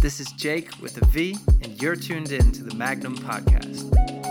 This is Jake with a V, and you're tuned in to the Magnum Podcast.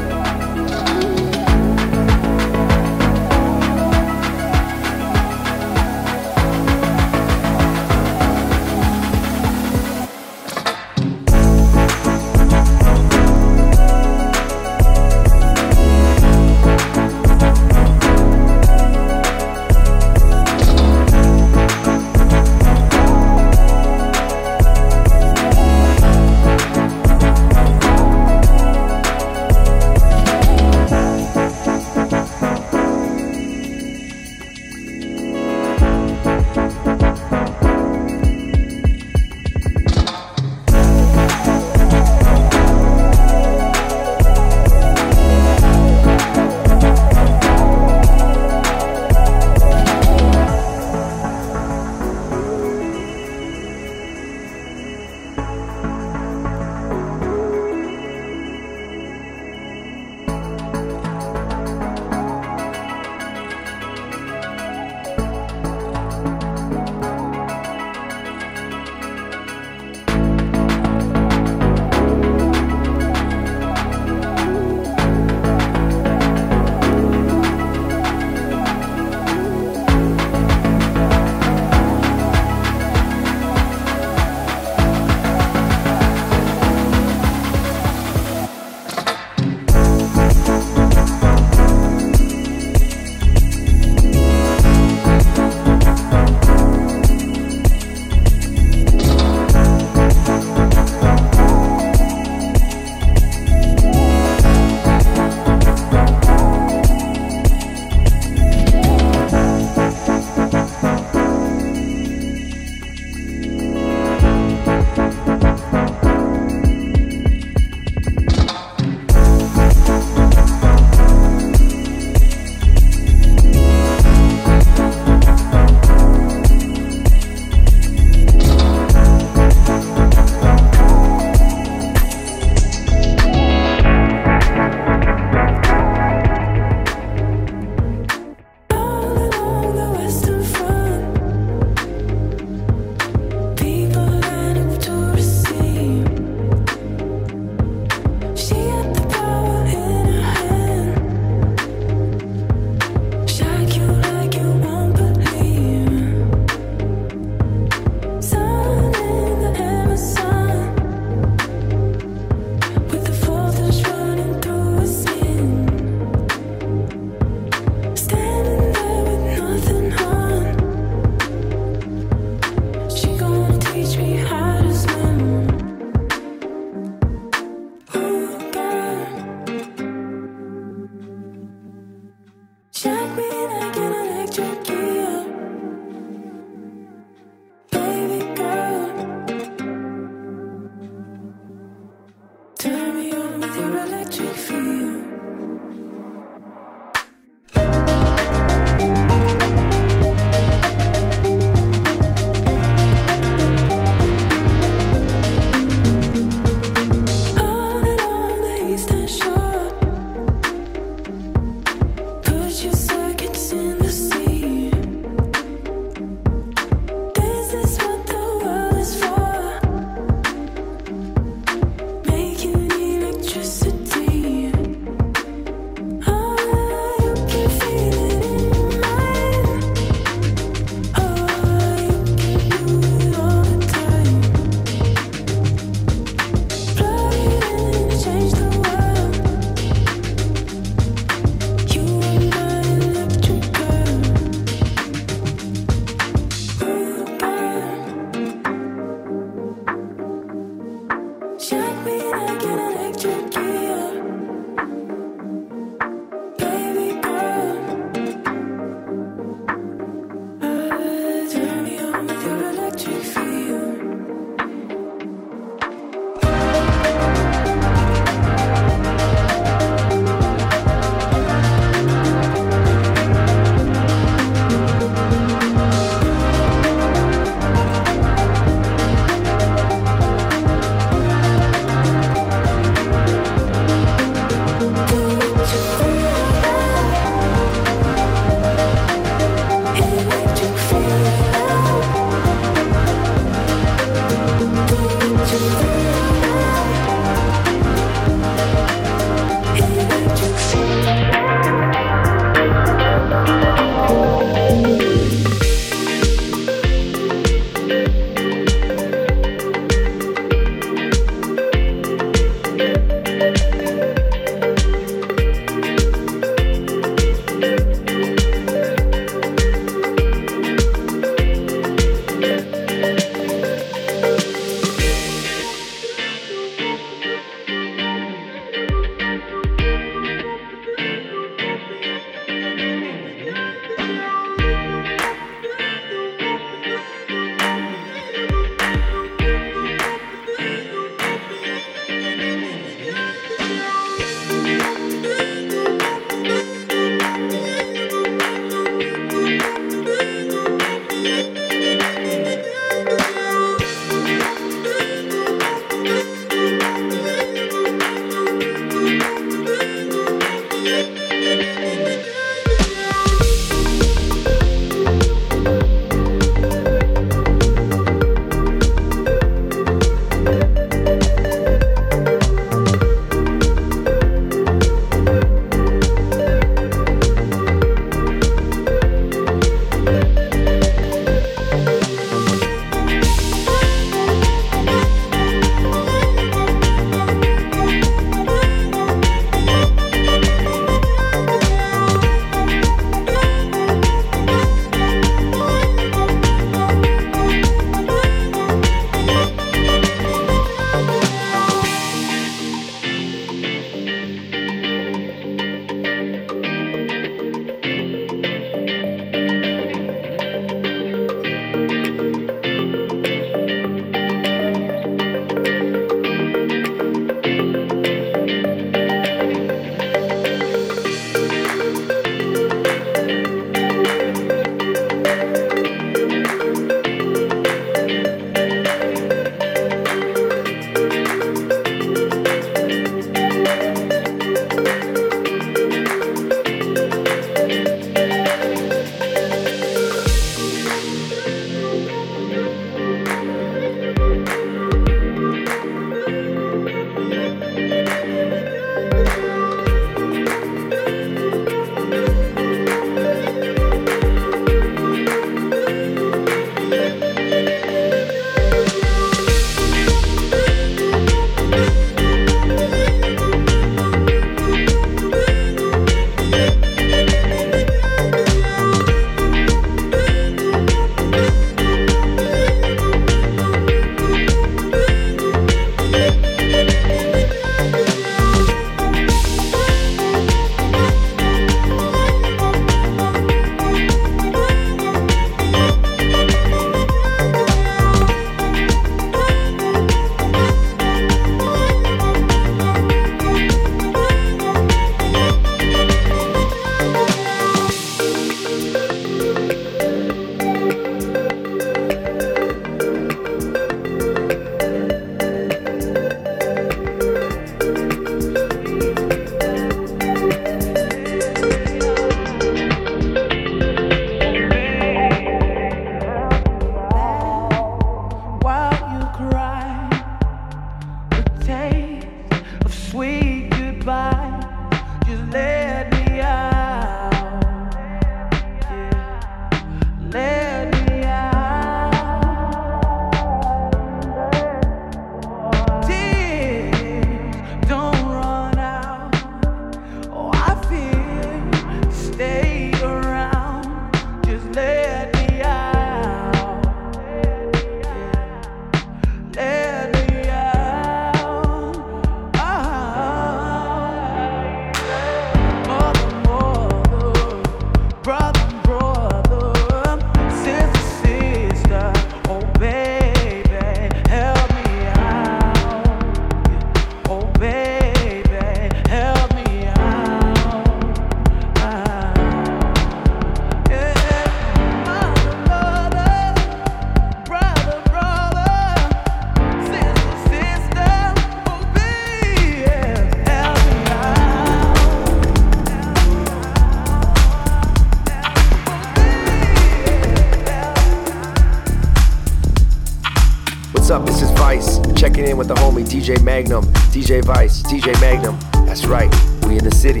DJ Magnum. DJ Vice, DJ Magnum. That's right, we in the city.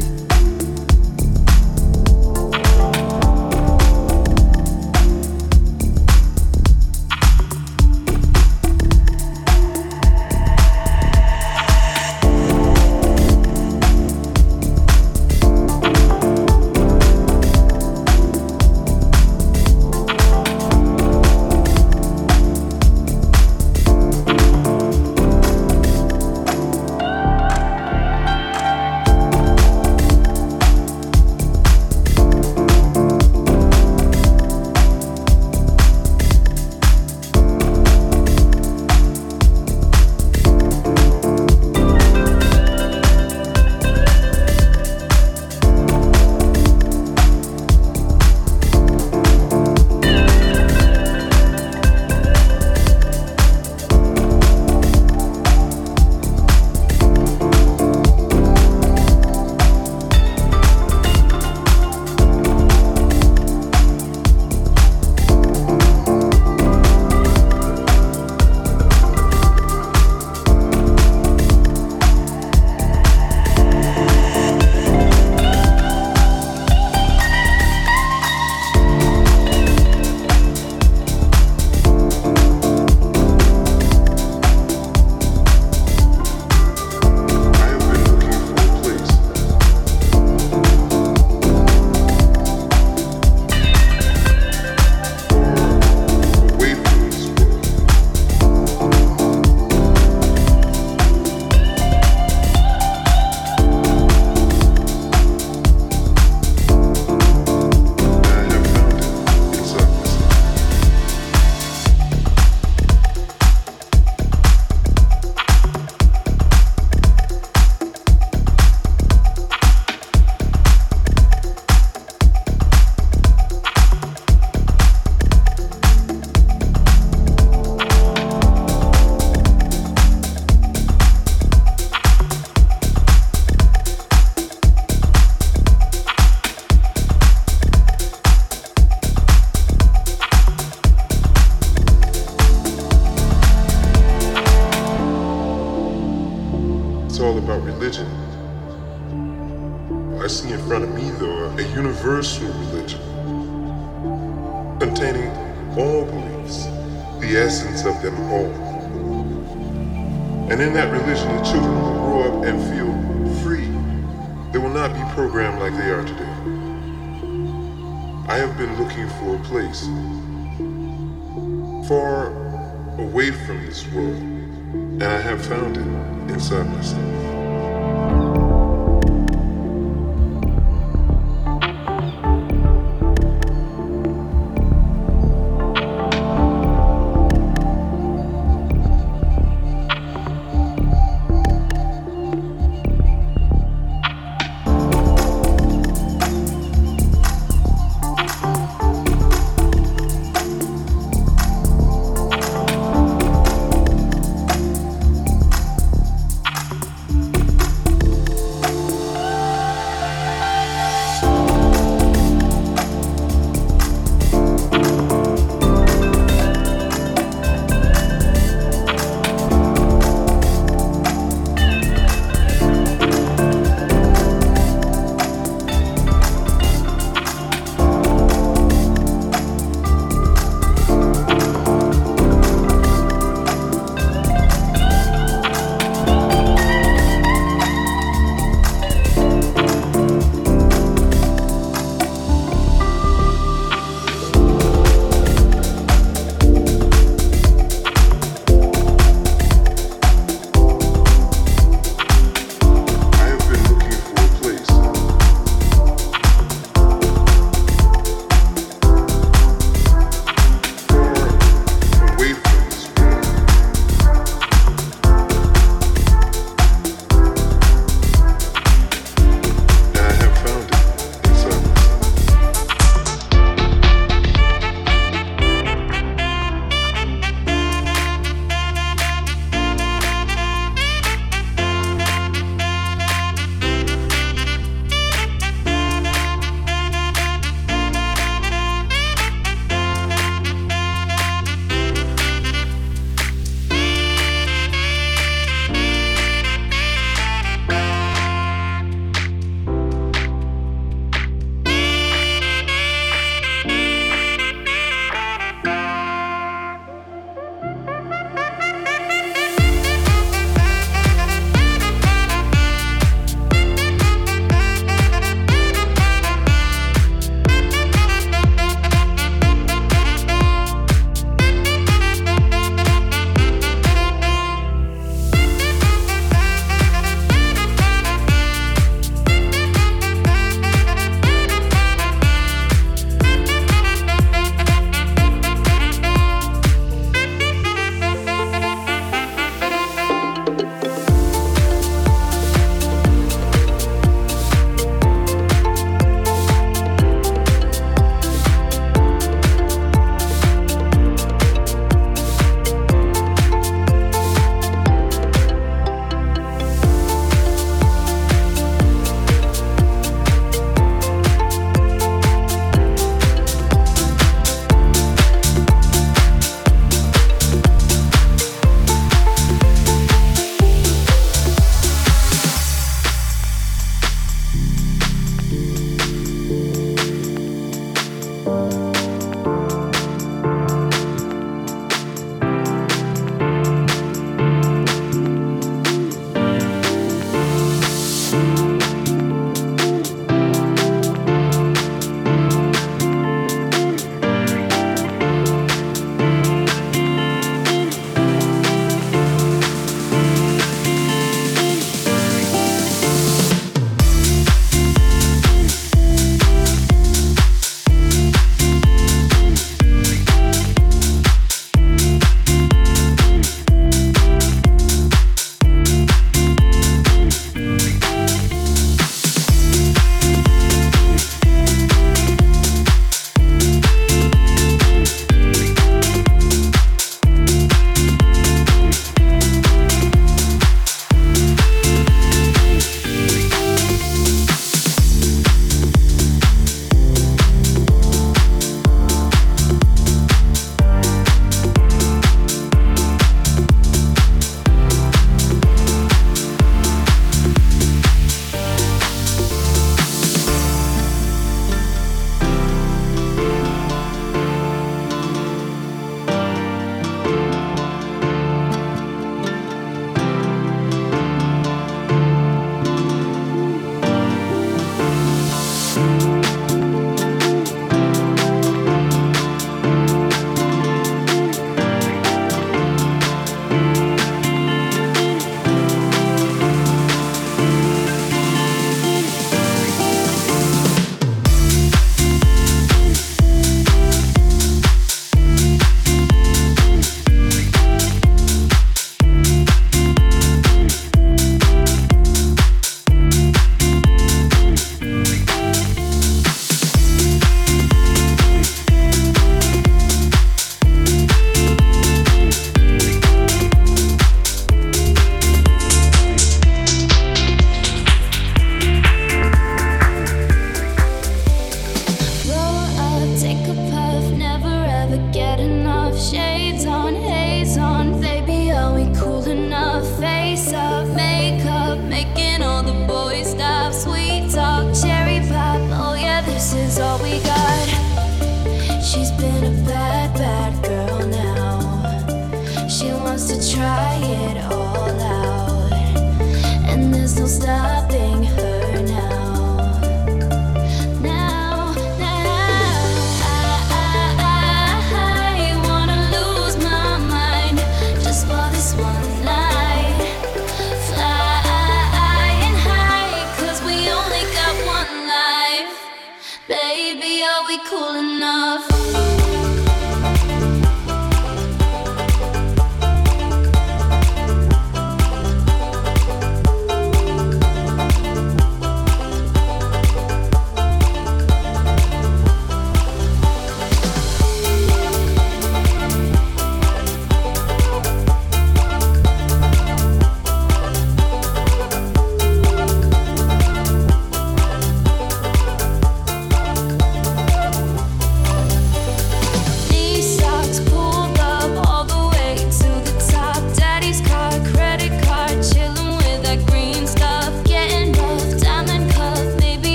neither a universal religion containing all beliefs, the essence of them all. And in that religion, the children will grow up and feel free. They will not be programmed like they are today. I have been looking for a place far away from this world, and I have found it inside myself.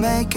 Make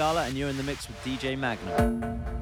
Sigala, and you're in the mix with DJ Magnum.